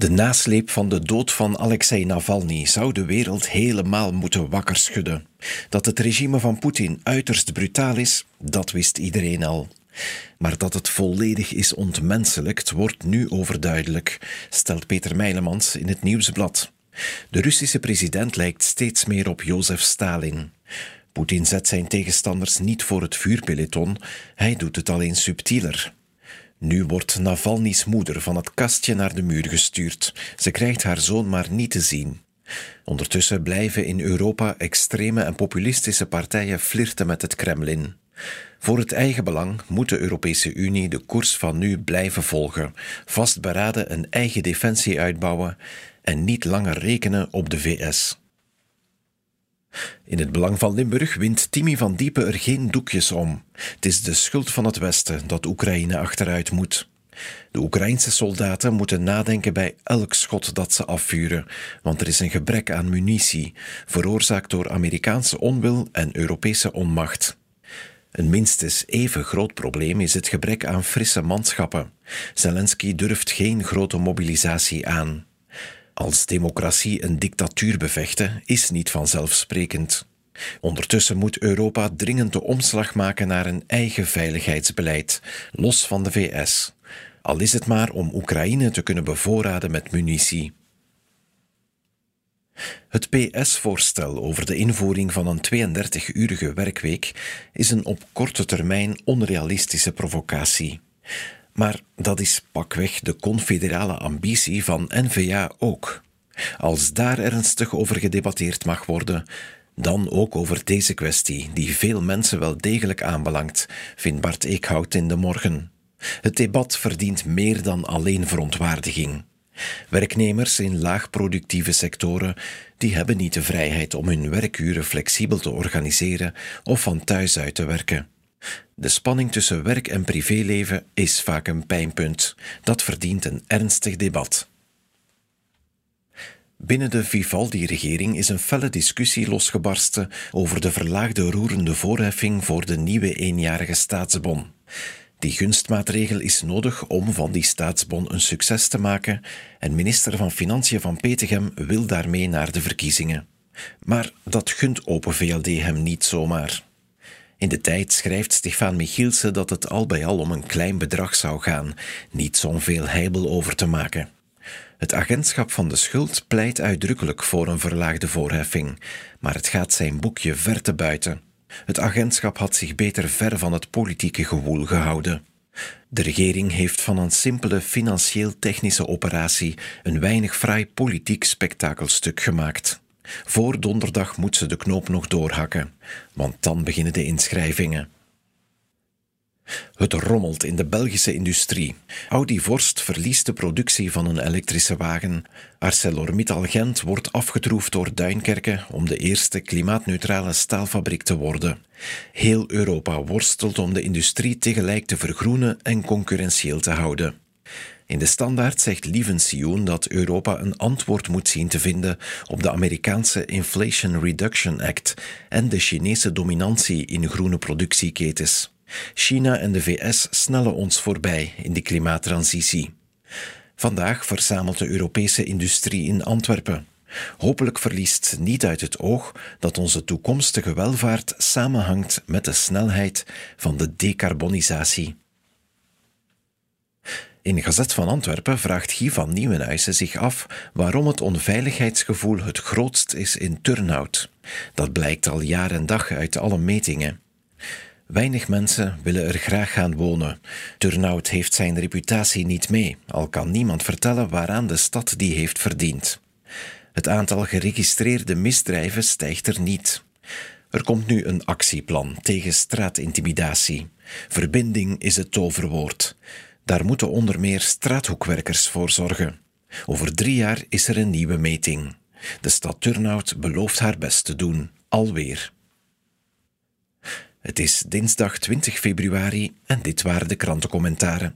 De nasleep van de dood van Alexei Navalny zou de wereld helemaal moeten wakker schudden. Dat het regime van Poetin uiterst brutaal is, dat wist iedereen al. Maar dat het volledig is ontmenselijkt, wordt nu overduidelijk, stelt Peter Meilemans in het Nieuwsblad. De Russische president lijkt steeds meer op Jozef Stalin. Poetin zet zijn tegenstanders niet voor het vuurpeloton, hij doet het alleen subtieler. Nu wordt Navalny's moeder van het kastje naar de muur gestuurd. Ze krijgt haar zoon maar niet te zien. Ondertussen blijven in Europa extreme en populistische partijen flirten met het Kremlin. Voor het eigen belang moet de Europese Unie de koers van nu blijven volgen, vastberaden een eigen defensie uitbouwen en niet langer rekenen op de VS. In het belang van Limburg wint Timmy van Diepen er geen doekjes om. Het is de schuld van het Westen dat Oekraïne achteruit moet. De Oekraïnse soldaten moeten nadenken bij elk schot dat ze afvuren, want er is een gebrek aan munitie, veroorzaakt door Amerikaanse onwil en Europese onmacht. Een minstens even groot probleem is het gebrek aan frisse manschappen. Zelensky durft geen grote mobilisatie aan. Als democratie een dictatuur bevechten is niet vanzelfsprekend. Ondertussen moet Europa dringend de omslag maken naar een eigen veiligheidsbeleid, los van de VS. Al is het maar om Oekraïne te kunnen bevoorraden met munitie. Het PS-voorstel over de invoering van een 32-urige werkweek is een op korte termijn onrealistische provocatie. Maar dat is pakweg de confederale ambitie van N-VA ook. Als daar ernstig over gedebatteerd mag worden, dan ook over deze kwestie, die veel mensen wel degelijk aanbelangt, vindt Bart Eekhout in de morgen. Het debat verdient meer dan alleen verontwaardiging. Werknemers in laagproductieve sectoren die hebben niet de vrijheid om hun werkuren flexibel te organiseren of van thuis uit te werken. De spanning tussen werk en privéleven is vaak een pijnpunt. Dat verdient een ernstig debat. Binnen de Vivaldi-regering is een felle discussie losgebarsten over de verlaagde roerende voorheffing voor de nieuwe eenjarige staatsbon. Die gunstmaatregel is nodig om van die staatsbon een succes te maken en minister van Financiën van Petegem wil daarmee naar de verkiezingen. Maar dat gunt Open VLD hem niet zomaar. In de tijd schrijft Stefan Michielsen dat het al bij al om een klein bedrag zou gaan, niet zo'n veel heibel over te maken. Het agentschap van de schuld pleit uitdrukkelijk voor een verlaagde voorheffing, maar het gaat zijn boekje ver te buiten. Het agentschap had zich beter ver van het politieke gewoel gehouden. De regering heeft van een simpele financieel-technische operatie een weinig fraai politiek spektakelstuk gemaakt. Voor donderdag moet ze de knoop nog doorhakken, want dan beginnen de inschrijvingen. Het rommelt in de Belgische industrie. Audi Vorst verliest de productie van een elektrische wagen. ArcelorMittal Gent wordt afgetroefd door Duinkerke om de eerste klimaatneutrale staalfabriek te worden. Heel Europa worstelt om de industrie tegelijk te vergroenen en concurrentieel te houden. In de standaard zegt Lieven Sioen dat Europa een antwoord moet zien te vinden op de Amerikaanse Inflation Reduction Act en de Chinese dominantie in groene productieketens. China en de VS snellen ons voorbij in de klimaattransitie. Vandaag verzamelt de Europese industrie in Antwerpen. Hopelijk verliest niet uit het oog dat onze toekomstige welvaart samenhangt met de snelheid van de decarbonisatie. In Gazet van Antwerpen vraagt Guy van Nieuwenhuizen zich af waarom het onveiligheidsgevoel het grootst is in Turnhout. Dat blijkt al jaar en dag uit alle metingen. Weinig mensen willen er graag gaan wonen. Turnhout heeft zijn reputatie niet mee, al kan niemand vertellen waaraan de stad die heeft verdiend. Het aantal geregistreerde misdrijven stijgt er niet. Er komt nu een actieplan tegen straatintimidatie. Verbinding is het toverwoord. Daar moeten onder meer straathoekwerkers voor zorgen. Over drie jaar is er een nieuwe meting. De stad Turnhout belooft haar best te doen, alweer. Het is dinsdag 20 februari en dit waren de krantencommentaren.